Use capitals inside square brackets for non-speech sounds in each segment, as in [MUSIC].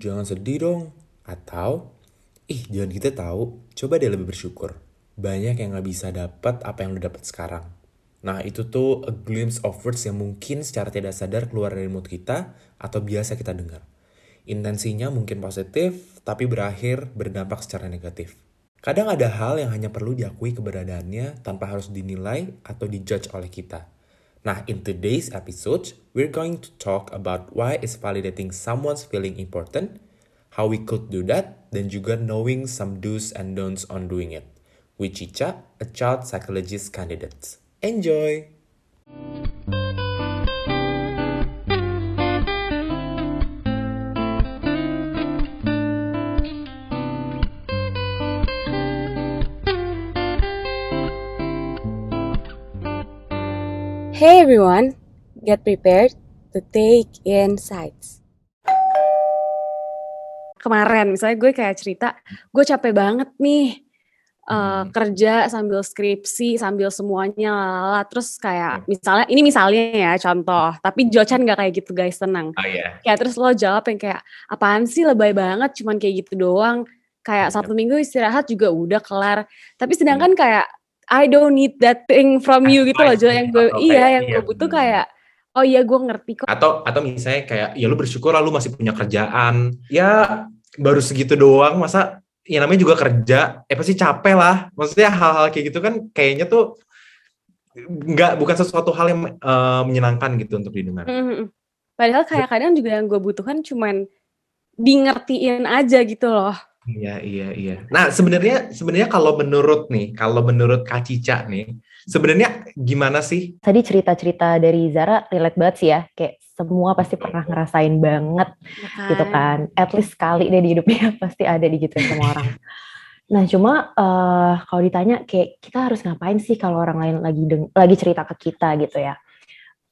jangan sedih dong. Atau, ih jangan kita tahu, coba deh lebih bersyukur. Banyak yang gak bisa dapat apa yang lo dapat sekarang. Nah itu tuh a glimpse of words yang mungkin secara tidak sadar keluar dari mood kita atau biasa kita dengar. Intensinya mungkin positif, tapi berakhir berdampak secara negatif. Kadang ada hal yang hanya perlu diakui keberadaannya tanpa harus dinilai atau dijudge oleh kita. Nah, in today's episode, we're going to talk about why is validating someone's feeling important, how we could do that, dan juga knowing some do's and don'ts on doing it. With Cica, a child psychologist candidate. Enjoy! Hey everyone, get prepared to take insights. Kemarin misalnya gue kayak cerita, gue capek banget nih uh, hmm. kerja sambil skripsi, sambil semuanya lala. Terus kayak hmm. misalnya, ini misalnya ya contoh, tapi Jocan gak kayak gitu guys, tenang. Oh, yeah. Kayak terus lo jawab yang kayak, apaan sih lebay banget, cuman kayak gitu doang. Kayak satu minggu istirahat juga udah kelar. Tapi sedangkan hmm. kayak I don't need that thing from you gitu loh Jo yang gue iya yang iya. gue butuh kayak oh iya gue ngerti kok. Atau atau misalnya kayak ya lu bersyukur lah lu masih punya kerjaan. Ya baru segitu doang masa ya namanya juga kerja. Eh pasti capek lah. Maksudnya hal-hal kayak gitu kan kayaknya tuh nggak bukan sesuatu hal yang uh, menyenangkan gitu untuk didengar. Mm -hmm. padahal kayak kadang juga yang gue butuhkan cuman di ngertiin aja gitu loh Iya, iya, iya. Nah, sebenarnya sebenarnya kalau menurut nih, kalau menurut Kak Cica nih, sebenarnya gimana sih? Tadi cerita-cerita dari Zara relate banget sih ya, kayak semua pasti pernah ngerasain banget ya gitu kan. At least sekali deh di hidupnya [LAUGHS] pasti ada di gitu sama orang. Nah, cuma uh, kalau ditanya kayak kita harus ngapain sih kalau orang lain lagi lagi cerita ke kita gitu ya.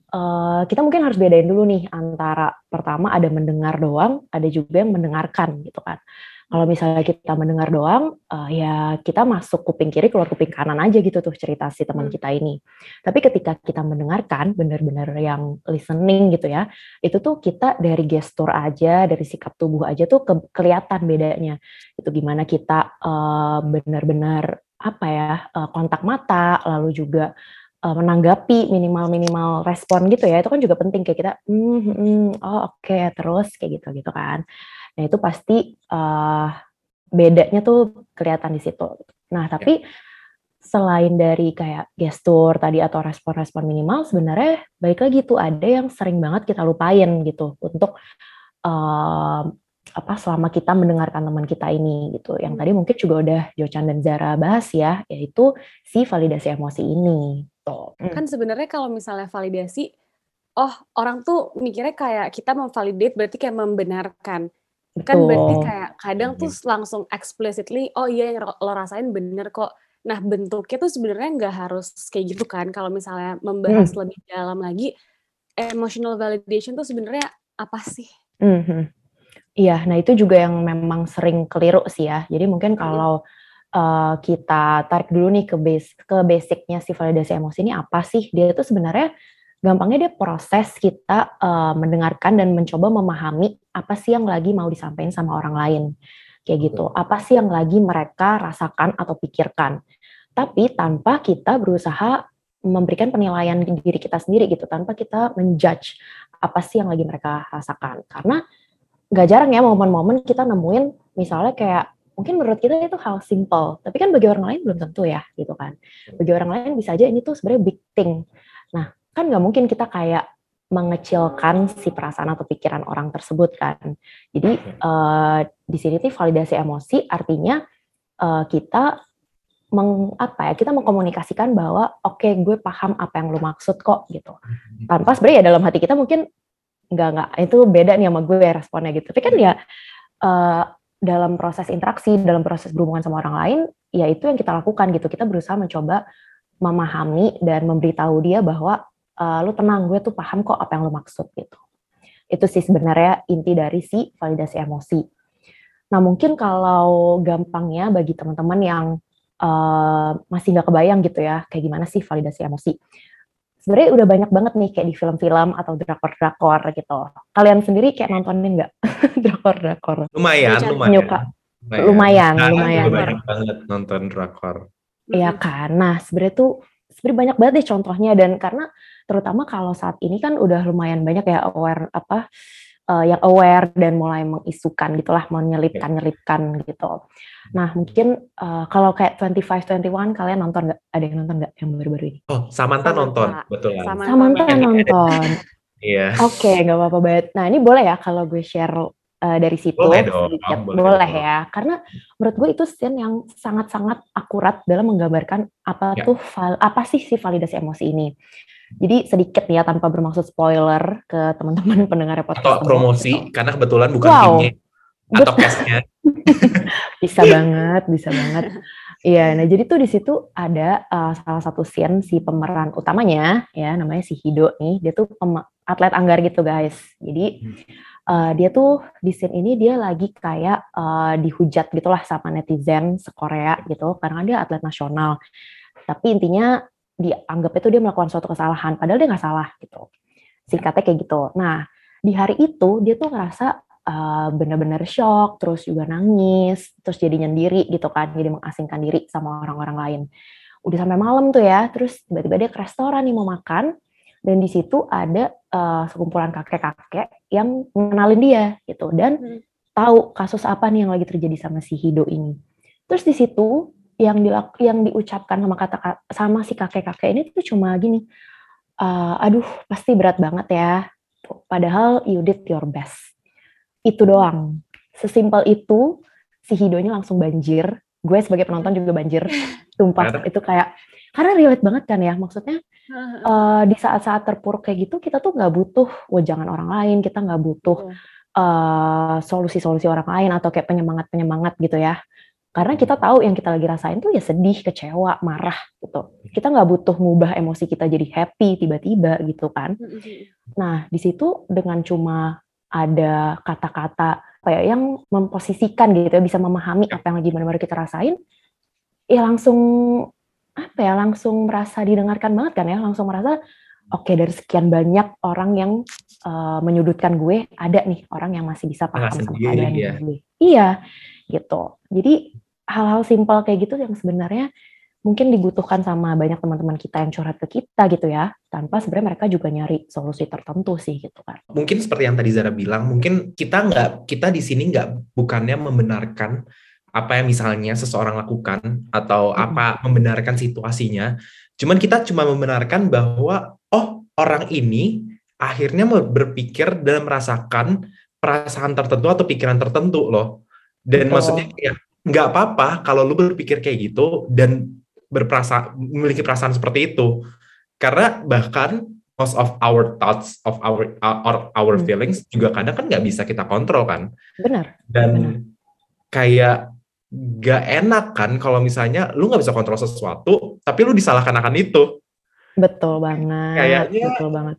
Uh, kita mungkin harus bedain dulu nih antara pertama ada mendengar doang, ada juga yang mendengarkan gitu kan. Kalau misalnya kita mendengar doang, uh, ya kita masuk kuping kiri keluar kuping kanan aja gitu tuh cerita si teman hmm. kita ini. Tapi ketika kita mendengarkan, benar-benar yang listening gitu ya, itu tuh kita dari gestur aja, dari sikap tubuh aja tuh ke kelihatan bedanya. Itu gimana kita uh, benar-benar apa ya uh, kontak mata, lalu juga uh, menanggapi minimal-minimal respon gitu ya itu kan juga penting kayak kita mm, mm, oh oke okay, terus kayak gitu gitu kan Nah itu pasti uh, bedanya tuh kelihatan di situ. Nah ya. tapi selain dari kayak gestur tadi atau respon-respon minimal, sebenarnya baik lagi tuh ada yang sering banget kita lupain gitu untuk uh, apa selama kita mendengarkan teman kita ini gitu. Yang tadi mungkin juga udah Jocan dan Zara bahas ya, yaitu si validasi emosi ini. Tuh. Kan sebenarnya kalau misalnya validasi, oh orang tuh mikirnya kayak kita memvalidate berarti kayak membenarkan. Kan berarti kayak kadang tuh iya. langsung explicitly, oh iya yang lo rasain bener kok. Nah bentuknya tuh sebenarnya nggak harus kayak gitu kan. Kalau misalnya membahas hmm. lebih dalam lagi, emotional validation tuh sebenarnya apa sih? Mm -hmm. Iya, nah itu juga yang memang sering keliru sih ya. Jadi mungkin kalau uh, kita tarik dulu nih ke base ke basicnya si validasi emosi ini apa sih? Dia itu sebenarnya gampangnya dia proses kita uh, mendengarkan dan mencoba memahami apa sih yang lagi mau disampaikan sama orang lain. Kayak gitu. Apa sih yang lagi mereka rasakan atau pikirkan. Tapi tanpa kita berusaha memberikan penilaian diri kita sendiri gitu. Tanpa kita menjudge apa sih yang lagi mereka rasakan. Karena nggak jarang ya momen-momen kita nemuin misalnya kayak mungkin menurut kita itu hal simple. Tapi kan bagi orang lain belum tentu ya gitu kan. Bagi orang lain bisa aja ini tuh sebenarnya big thing. Nah kan nggak mungkin kita kayak mengecilkan si perasaan atau pikiran orang tersebut kan. Jadi uh, di sini tuh validasi emosi artinya uh, kita meng, apa ya kita mengkomunikasikan bahwa oke okay, gue paham apa yang lo maksud kok gitu. Tanpa sebenarnya ya dalam hati kita mungkin nggak nggak itu beda nih sama gue responnya gitu. Tapi kan ya uh, dalam proses interaksi, dalam proses berhubungan sama orang lain, ya itu yang kita lakukan gitu. Kita berusaha mencoba memahami dan memberitahu dia bahwa uh, lu tenang gue tuh paham kok apa yang lu maksud gitu itu sih sebenarnya inti dari si validasi emosi nah mungkin kalau gampangnya bagi teman-teman yang uh, masih nggak kebayang gitu ya kayak gimana sih validasi emosi sebenarnya udah banyak banget nih kayak di film-film atau drakor-drakor gitu. Kalian sendiri kayak nontonin nggak [LAUGHS] drakor-drakor? Lumayan, lumayan. Nyuka. Lumayan, Nah, lumayan. juga banyak banget nonton drakor. Iya kan. Nah, sebenarnya tuh sebenarnya banyak banget deh contohnya dan karena terutama kalau saat ini kan udah lumayan banyak ya aware apa eh, yang aware dan mulai mengisukan gitulah, menyelipkan-nyelipkan gitu. Nah, mungkin eh, kalau kayak 2521 kalian nonton nggak? Ada yang nonton nggak yang baru-baru ini? Oh, Samantha Samantha. nonton, betul kan? Samantha. Nonton. [LAUGHS] Iya. Oke, nggak apa-apa banget. Nah, ini boleh ya kalau gue share uh, dari situ Boleh dong, sedikit. boleh Boleh, dong. ya. Karena menurut gue itu scene yang sangat-sangat akurat dalam menggambarkan apa Ya. tuh val- apa sih si validasi emosi ini. Jadi sedikit ya tanpa bermaksud spoiler ke teman-teman [LAUGHS] pendengar podcast Atau promosi, gitu. karena kebetulan bukan Wow. timnya atau castnya. [LAUGHS] Bisa banget, bisa banget. Iya, nah jadi tuh di situ ada uh, salah satu scene si pemeran utamanya ya namanya si Hido nih, dia tuh atlet anggar gitu guys. Jadi uh, dia tuh di scene ini dia lagi kayak uh, dihujat gitulah sama netizen se-Korea gitu karena dia atlet nasional. Tapi intinya dianggap itu dia melakukan suatu kesalahan padahal dia nggak salah gitu. Singkatnya kayak gitu. Nah, di hari itu dia tuh ngerasa uh, bener-bener shock, terus juga nangis, terus jadi nyendiri gitu kan, jadi mengasingkan diri sama orang-orang lain. Udah sampai malam tuh ya, terus tiba-tiba dia ke restoran nih mau makan, dan di situ ada uh, sekumpulan kakek-kakek yang mengenalin dia gitu, dan Hmm. tahu kasus apa nih yang lagi terjadi sama si Hido ini. Terus di situ yang dilak yang diucapkan sama kata sama si kakek-kakek ini tuh cuma gini, "Eh, aduh pasti berat banget ya. Tuh, Padahal you did your best. Itu doang. Sesimpel itu, si Hidonya langsung banjir. Gue sebagai penonton juga banjir. [LAUGHS] Kenapa? itu kayak, karena relate banget kan ya, maksudnya eh, di saat-saat terpuruk kayak gitu, kita tuh nggak butuh wejangan orang lain, kita nggak butuh eh, solusi-solusi orang lain atau kayak penyemangat-penyemangat gitu ya. Karena kita tahu yang kita lagi rasain tuh ya sedih, kecewa, marah gitu. Kita nggak butuh ngubah emosi kita jadi happy tiba-tiba gitu kan. Nah, di situ dengan cuma ada kata-kata ya yang memposisikan gitu ya, bisa memahami apa yang lagi benar-benar kita rasain, ya langsung apa ya, langsung merasa didengarkan banget kan ya, langsung merasa oke dari sekian banyak orang yang eh, menyudutkan gue, ada nih orang yang masih bisa paham Nggak sama sendiri, keadaan ya. gue. Iya, gitu. Jadi hal-hal simpel kayak gitu yang sebenarnya mungkin dibutuhkan sama banyak teman-teman kita yang curhat ke kita gitu ya, tanpa sebenarnya mereka juga nyari solusi tertentu sih gitu kan. Mungkin seperti yang tadi Zara bilang, mungkin kita nggak, kita di sini nggak bukannya membenarkan apa yang misalnya seseorang lakukan atau apa membenarkan situasinya. Cuman kita cuma membenarkan bahwa oh orang ini akhirnya mau berpikir dan merasakan perasaan tertentu atau pikiran tertentu loh. Dan Betul. maksudnya ya nggak apa-apa kalau lu berpikir kayak gitu dan berperasa memiliki perasaan seperti itu. Karena bahkan most of our thoughts of our our, our Hmm. feelings juga kadang kan nggak bisa kita kontrol kan Benar. dan Benar. kayak gak enak kan kalau misalnya lu nggak bisa kontrol sesuatu tapi lu disalahkan akan itu Betul banget. Kayaknya- Betul banget.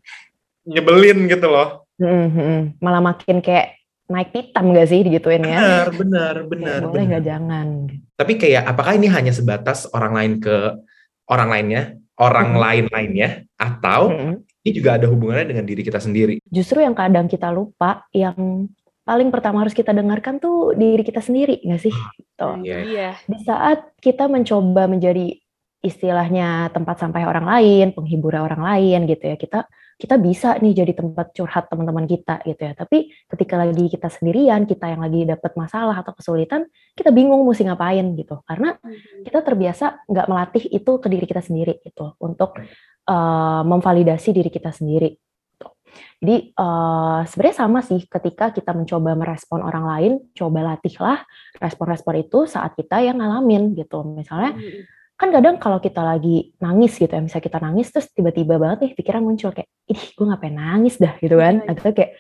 nyebelin gitu loh Mm, mm, mm. Malah makin kayak naik pitam gak sih digituin ya? benar benar benar boleh nggak jangan. tapi kayak apakah ini hanya sebatas orang lain ke orang lainnya orang Mhm. lain lainnya atau Mm-mm. ini juga ada hubungannya dengan diri kita sendiri Justru yang kadang kita lupa, yang paling pertama harus kita dengarkan tuh diri kita sendiri nggak sih? Gitu. Iya. Iya. Di saat kita mencoba menjadi istilahnya tempat sampai orang lain, penghibur orang lain gitu ya, kita kita bisa nih jadi tempat curhat teman-teman kita gitu ya. Tapi ketika lagi kita sendirian, kita yang lagi dapat masalah atau kesulitan, kita bingung mesti ngapain gitu. Karena kita terbiasa nggak melatih itu ke diri kita sendiri gitu untuk eh, memvalidasi diri kita sendiri. Jadi eh, sebenarnya sama sih ketika kita mencoba merespon orang lain, coba latihlah respon-respon itu saat kita yang ngalamin gitu. Misalnya kan kadang kalau kita lagi nangis gitu ya, misalnya kita nangis terus tiba-tiba banget nih pikiran muncul kayak, ih gue ngapain nangis dah gitu kan, Iya. atau kayak,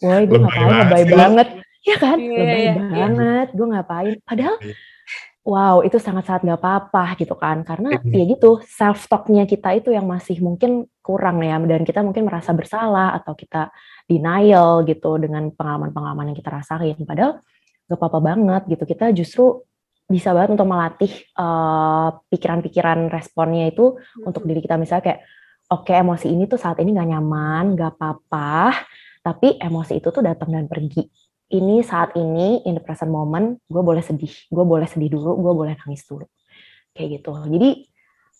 woi gue ngapain banget lebay sih lo." banget, ya kan, Iya, lebay iya, iya. banget, gue ngapain, padahal Iya. Wow itu sangat-sangat nggak apa-apa gitu kan, karena Mhm. ya gitu self talknya kita itu yang masih mungkin kurang ya, dan kita mungkin merasa bersalah atau kita denial gitu dengan pengalaman-pengalaman yang kita rasain, padahal gak apa-apa banget gitu, kita justru bisa banget untuk melatih eh, pikiran-pikiran responnya itu untuk diri kita. Misalnya kayak oke okay, emosi ini tuh saat ini nggak nyaman, nggak apa-apa, tapi emosi itu tuh datang dan pergi. Ini saat ini in the present moment, gue boleh sedih, gue boleh sedih dulu, gue boleh nangis dulu, kayak gitu. Jadi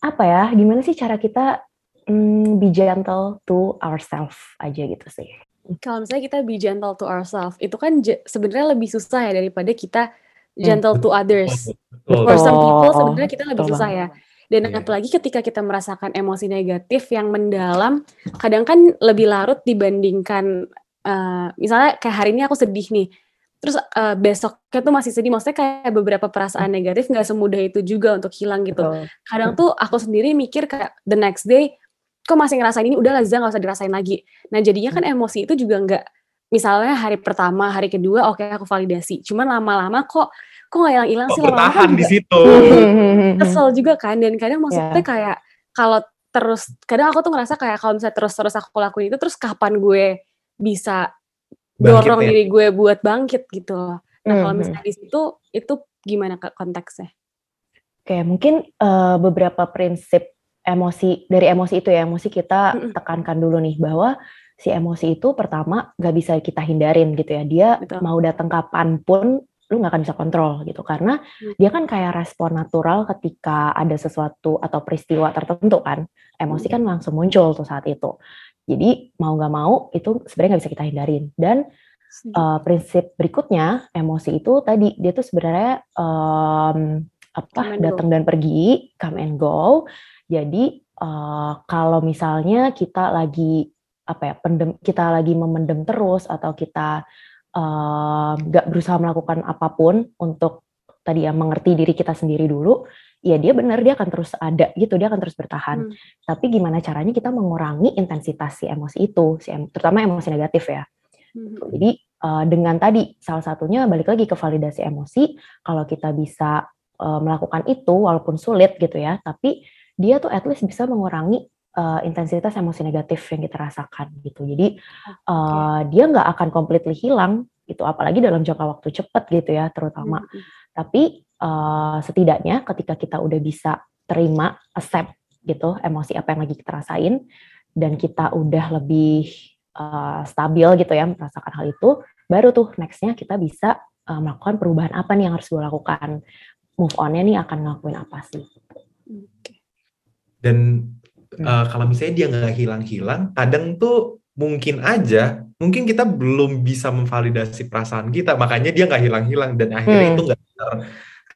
apa ya? Gimana sih cara kita mm, be gentle to ourselves aja gitu sih? Kalau misalnya kita be gentle to ourselves, itu kan sebenarnya lebih susah ya daripada kita hmm. gentle to others. For some people sebenarnya kita lebih susah ya. Dan yeah. apalagi ketika kita merasakan emosi negatif yang mendalam, kadang kan lebih larut dibandingkan uh, misalnya kayak hari ini aku sedih nih, terus uh, besoknya tuh masih sedih. Maksudnya kayak beberapa perasaan negatif nggak semudah itu juga untuk hilang gitu. Kadang tuh aku sendiri mikir kayak the next day kok masih ngerasain ini? Udah lah nggak usah dirasain lagi. Nah jadinya kan emosi itu juga nggak misalnya hari pertama hari kedua oke okay, aku validasi. Cuman lama-lama kok kok nggak hilang-hilang sih lama-lama kan di situ? Kesel juga kan. Dan kadang maksudnya yeah. kayak kalau terus kadang aku tuh ngerasa kayak kalau misalnya terus-terus aku lakuin itu terus kapan gue bisa dorong ya? diri gue buat bangkit gitu loh. Nah, kalau misalnya di situ itu gimana konteksnya? Oke, mungkin uh, beberapa prinsip emosi dari emosi itu ya emosi kita tekankan dulu nih bahwa si emosi itu pertama gak bisa kita hindarin gitu ya dia Betul. mau datang kapan pun lu nggak akan bisa kontrol gitu karena hmm. dia kan kayak respon natural ketika ada sesuatu atau peristiwa tertentu kan emosi kan langsung muncul tuh saat itu jadi mau nggak mau itu sebenarnya nggak bisa kita hindarin. Dan uh, prinsip berikutnya emosi itu tadi dia tuh sebenarnya um, apa datang dan pergi come and go. Jadi uh, kalau misalnya kita lagi apa ya pendem kita lagi memendem terus atau kita nggak uh, berusaha melakukan apa pun untuk tadi ya mengerti diri kita sendiri dulu, ya dia benar dia akan terus ada gitu, dia akan terus bertahan. Hmm. Tapi gimana caranya kita mengurangi intensitas si emosi itu, si em terutama emosi negatif ya. Hmm. Jadi uh, dengan tadi salah satunya balik lagi ke validasi emosi, kalau kita bisa uh, melakukan itu walaupun sulit gitu ya, tapi dia tuh at least bisa mengurangi uh, intensitas emosi negatif yang kita rasakan gitu. Jadi uh, dia nggak akan completely hilang gitu, apalagi dalam jangka waktu cepat gitu ya terutama. Mm -hmm. Tapi uh, setidaknya ketika kita udah bisa terima, accept gitu emosi apa yang lagi kita rasain dan kita udah lebih uh, stabil gitu ya merasakan hal itu, baru tuh nextnya kita bisa uh, melakukan perubahan apa nih yang harus gue lakukan. Move on-nya nih akan ngelakuin apa sih? Dan uh, kalau misalnya dia nggak hilang-hilang kadang tuh mungkin aja mungkin kita belum bisa memvalidasi perasaan kita makanya dia nggak hilang-hilang dan akhirnya hmm. itu nggak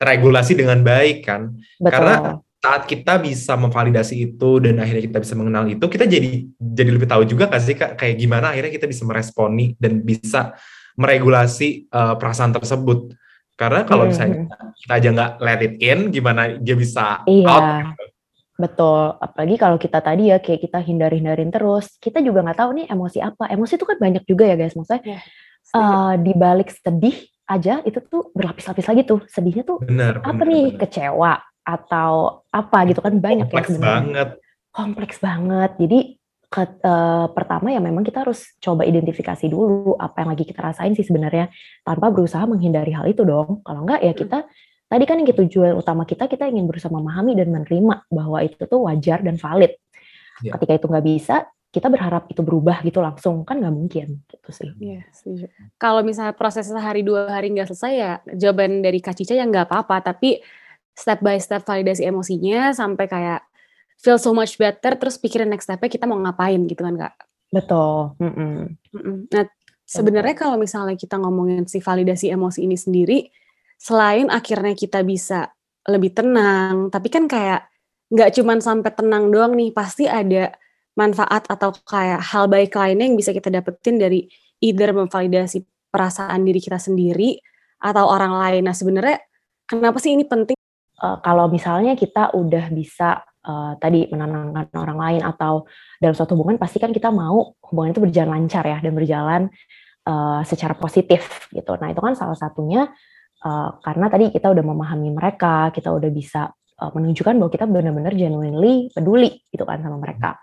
terregulasi dengan baik kan Betul. karena saat kita bisa memvalidasi itu dan akhirnya kita bisa mengenal itu kita jadi jadi lebih tahu juga kasih kak kayak gimana akhirnya kita bisa meresponi dan bisa meregulasi uh, perasaan tersebut karena kalau hmm. misalnya kita aja nggak let it in gimana dia bisa iya. out gitu. Betul, apalagi kalau kita tadi ya kayak kita hindar-hindarin terus, kita juga nggak tahu nih emosi apa. Emosi itu kan banyak juga ya guys, maksudnya ya, uh, di balik sedih aja itu tuh berlapis-lapis lagi tuh. Sedihnya tuh bener, apa bener, nih? Bener. Kecewa atau apa gitu kan banyak Kompleks ya sebenarnya. banget. Kompleks banget. Jadi ke, uh, pertama ya memang kita harus coba identifikasi dulu apa yang lagi kita rasain sih sebenarnya tanpa berusaha menghindari hal itu dong. Kalau enggak ya hmm. kita Tadi kan yang tujuan utama kita, kita ingin berusaha memahami dan menerima bahwa itu tuh wajar dan valid. Ya. Ketika itu nggak bisa, kita berharap itu berubah gitu langsung kan nggak mungkin gitu sih. Iya setuju. Kalau misalnya proses sehari dua hari nggak selesai ya jawaban dari Kak Cica ya nggak apa-apa. Tapi step by step validasi emosinya sampai kayak feel so much better. Terus pikirin next stepnya kita mau ngapain gitu kan kak? Betul. Mm -mm. Mm -mm. Nah sebenarnya kalau misalnya kita ngomongin si validasi emosi ini sendiri, selain akhirnya kita bisa lebih tenang, tapi kan kayak nggak cuman sampai tenang doang nih, pasti ada manfaat atau kayak hal baik lainnya yang bisa kita dapetin dari either memvalidasi perasaan diri kita sendiri atau orang lain. Nah sebenarnya kenapa sih ini penting? Uh, kalau misalnya kita udah bisa uh, tadi menenangkan orang lain atau dalam suatu hubungan pasti kan kita mau hubungan itu berjalan lancar ya dan berjalan uh, secara positif gitu. Nah itu kan salah satunya uh, karena tadi kita udah memahami mereka, kita udah bisa menunjukkan bahwa kita benar-benar genuinely peduli gitu kan sama mereka.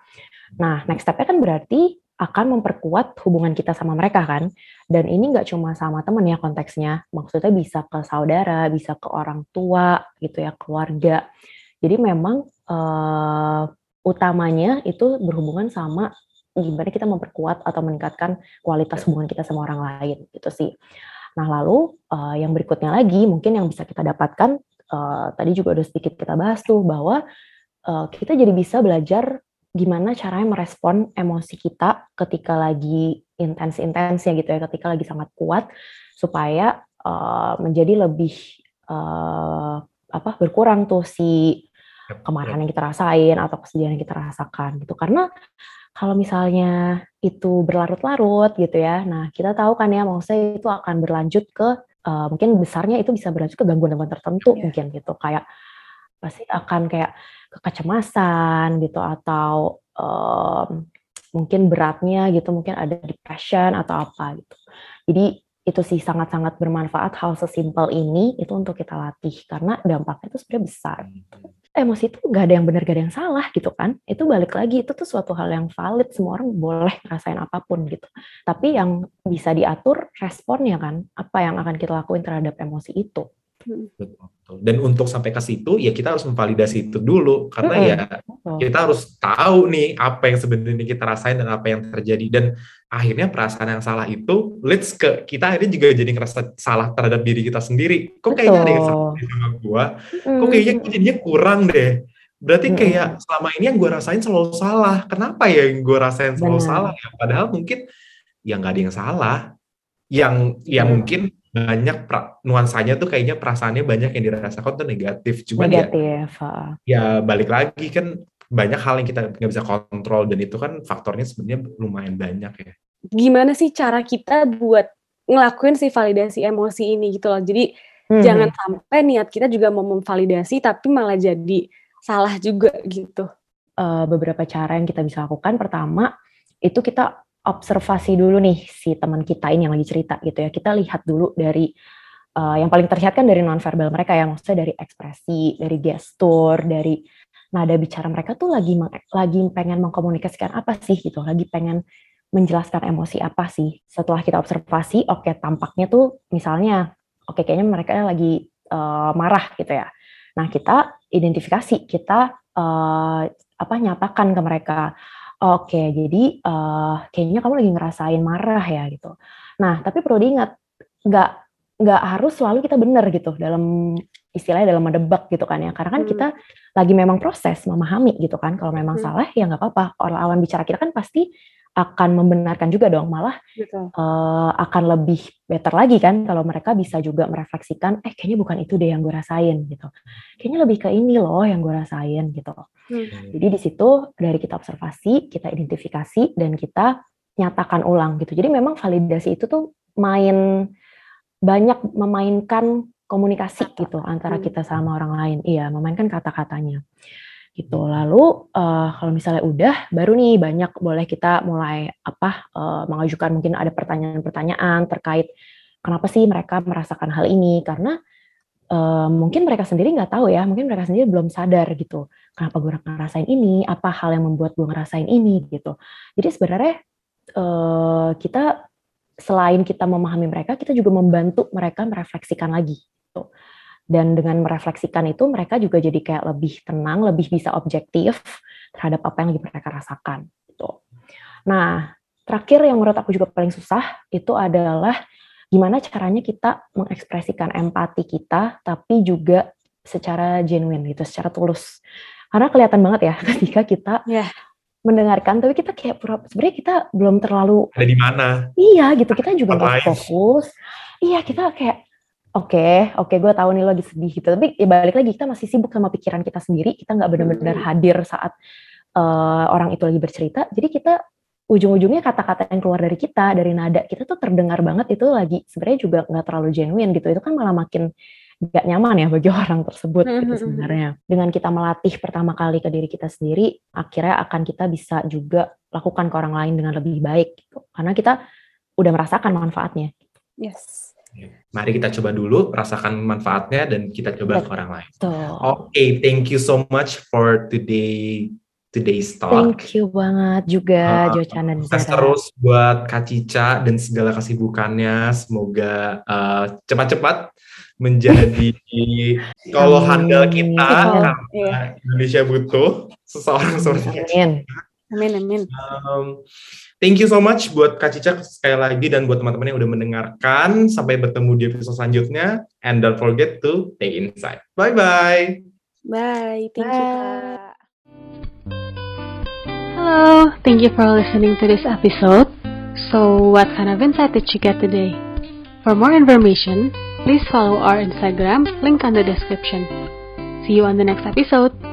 Nah, next step-nya kan berarti akan memperkuat hubungan kita sama mereka kan. Dan ini nggak cuma sama temen ya konteksnya, maksudnya bisa ke saudara, bisa ke orang tua gitu ya, keluarga. Jadi memang uh, utamanya itu berhubungan sama gimana kita memperkuat atau meningkatkan kualitas hubungan kita sama orang lain gitu sih. Nah lalu uh, yang berikutnya lagi mungkin yang bisa kita dapatkan uh, tadi juga udah sedikit kita bahas tuh bahwa uh, kita jadi bisa belajar gimana caranya merespon emosi kita ketika lagi intens-intensnya gitu ya, ketika lagi sangat kuat supaya uh, menjadi lebih uh, apa berkurang tuh si kemarahan yang kita rasain atau kesedihan yang kita rasakan gitu. Karena kalau misalnya itu berlarut-larut gitu ya nah kita tahu kan ya maksudnya itu akan berlanjut ke uh, mungkin besarnya itu bisa berlanjut ke gangguan-gangguan tertentu yeah. mungkin gitu. Kayak pasti akan kayak kecemasan gitu atau um, mungkin beratnya gitu mungkin ada depression atau apa gitu. Jadi itu sih sangat-sangat bermanfaat hal sesimpel ini itu untuk kita latih karena dampaknya itu sebenarnya besar. Emosi itu gak ada yang benar gak ada yang salah gitu kan. Itu balik lagi itu tuh suatu hal yang valid semua orang boleh ngerasain apa pun gitu. Tapi yang bisa diatur responnya kan apa yang akan kita lakuin terhadap emosi itu Betul. Dan untuk sampai ke situ ya kita harus memvalidasi itu dulu karena mm -hmm. ya kita harus tahu nih apa yang sebenarnya kita rasain dan apa yang terjadi dan akhirnya perasaan yang salah itu leads ke kita akhirnya juga jadi ngerasa salah terhadap diri kita sendiri. Kok kayaknya ada yang salah sama gua? Kok kayaknya jadinya kurang deh. Berarti kayak selama ini yang gue rasain selalu salah. Kenapa ya yang gue rasain selalu Benar. salah ya? Padahal mungkin ya nggak ada yang salah. Yang yang mungkin banyak pra, nuansanya tuh kayaknya perasaannya banyak yang dirasakan tuh negatif. Cuman ya negatif. ya ya balik lagi kan banyak hal yang kita nggak bisa kontrol dan itu kan faktornya sebenarnya lumayan banyak ya. Gimana sih cara kita buat ngelakuin si validasi emosi ini gitu loh? Jadi hmm. jangan sampai niat kita juga mau memvalidasi tapi malah jadi salah juga gitu. Uh, beberapa cara yang kita bisa lakukan. Pertama itu kita observasi dulu nih si teman kita ini yang lagi cerita gitu ya. Kita lihat dulu dari uh, yang paling terlihat kan dari nonverbal mereka ya, maksudnya dari ekspresi, dari gestur, dari nada bicara mereka tuh lagi lagi pengen mengkomunikasikan apa sih gitu, lagi pengen menjelaskan emosi apa sih. Setelah kita observasi, oke okay, tampaknya tuh misalnya, oke okay, kayaknya mereka lagi uh, marah gitu ya. Nah kita identifikasi, kita uh, apa nyatakan ke mereka Oke, jadi uh, kayaknya kamu lagi ngerasain marah ya gitu. Nah, tapi perlu diingat, nggak nggak harus selalu kita benar gitu dalam istilahnya dalam mendebak gitu kan ya. Karena kan hmm. kita lagi memang proses memahami gitu kan. Kalau memang hmm. salah ya nggak apa-apa. Orang lawan bicara kita kan pasti akan membenarkan juga dong malah Uh, akan lebih better lagi kan kalau mereka bisa juga merefleksikan eh kayaknya bukan itu deh yang gue rasain gitu. Kayaknya lebih ke ini loh yang gue rasain gitu. Hmm. jadi di situ dari kita observasi kita identifikasi dan kita nyatakan ulang gitu. Jadi memang validasi itu tuh main banyak memainkan komunikasi gitu antara hmm. kita sama orang lain. Iya memainkan kata-katanya gitu. Lalu uh, kalau misalnya udah, baru nih banyak boleh kita mulai apa uh, mengajukan mungkin ada pertanyaan-pertanyaan terkait kenapa sih mereka merasakan hal ini karena uh, mungkin mereka sendiri nggak tahu ya, mungkin mereka sendiri belum sadar gitu kenapa gue ngerasain ini, apa hal yang membuat gue ngerasain ini gitu. Jadi sebenarnya uh, kita selain kita memahami mereka, kita juga membantu mereka merefleksikan lagi. Gitu dan dengan merefleksikan itu mereka juga jadi kayak lebih tenang, lebih bisa objektif terhadap apa yang lagi mereka rasakan. Gitu. Nah, terakhir yang menurut aku juga paling susah itu adalah gimana caranya kita mengekspresikan empati kita, tapi juga secara genuine gitu, secara tulus. Karena kelihatan banget ya [LAUGHS] ketika kita yeah. mendengarkan, tapi kita kayak pura sebenarnya kita belum terlalu ada di mana. Iya gitu, kita juga nggak fokus. Iya kita kayak Oke, okay, oke, okay, gue tahu nih lo lagi sedih gitu. Tapi ya balik lagi kita masih sibuk sama pikiran kita sendiri. Kita nggak benar-benar hmm. hadir saat uh, orang itu lagi bercerita. Jadi kita ujung-ujungnya kata-kata yang keluar dari kita, dari nada kita tuh terdengar banget itu lagi sebenarnya juga nggak terlalu genuine gitu. Itu kan malah makin gak nyaman ya bagi [LAUGHS] orang tersebut hmm, gitu hmm, sebenarnya. Dengan kita melatih pertama kali ke diri kita sendiri, akhirnya akan kita bisa juga lakukan ke orang lain dengan lebih baik gitu. Karena kita udah merasakan manfaatnya. Yes. Mari kita coba dulu rasakan manfaatnya dan kita coba Betul. ke orang lain. Oke, okay, thank you so much for today today's talk. Thank you banget juga uh, Jochan dan Zara. terus buat Kak Cica dan segala kesibukannya. Semoga uh, cepat-cepat menjadi [LAUGHS] kalau handal kita karena Iya. Indonesia butuh seseorang seperti Kak Cica. Amin. Amin, amin. Um, thank you so much buat Kak Cica sekali lagi dan buat teman-teman yang udah mendengarkan. Sampai bertemu di episode selanjutnya. And don't forget to stay inside. Bye-bye. Bye. Thank you, Kak. Hello, thank you for listening to this episode. So, what kind of insight did you get today? For more information, please follow our Instagram, link on the description. See you on the next episode.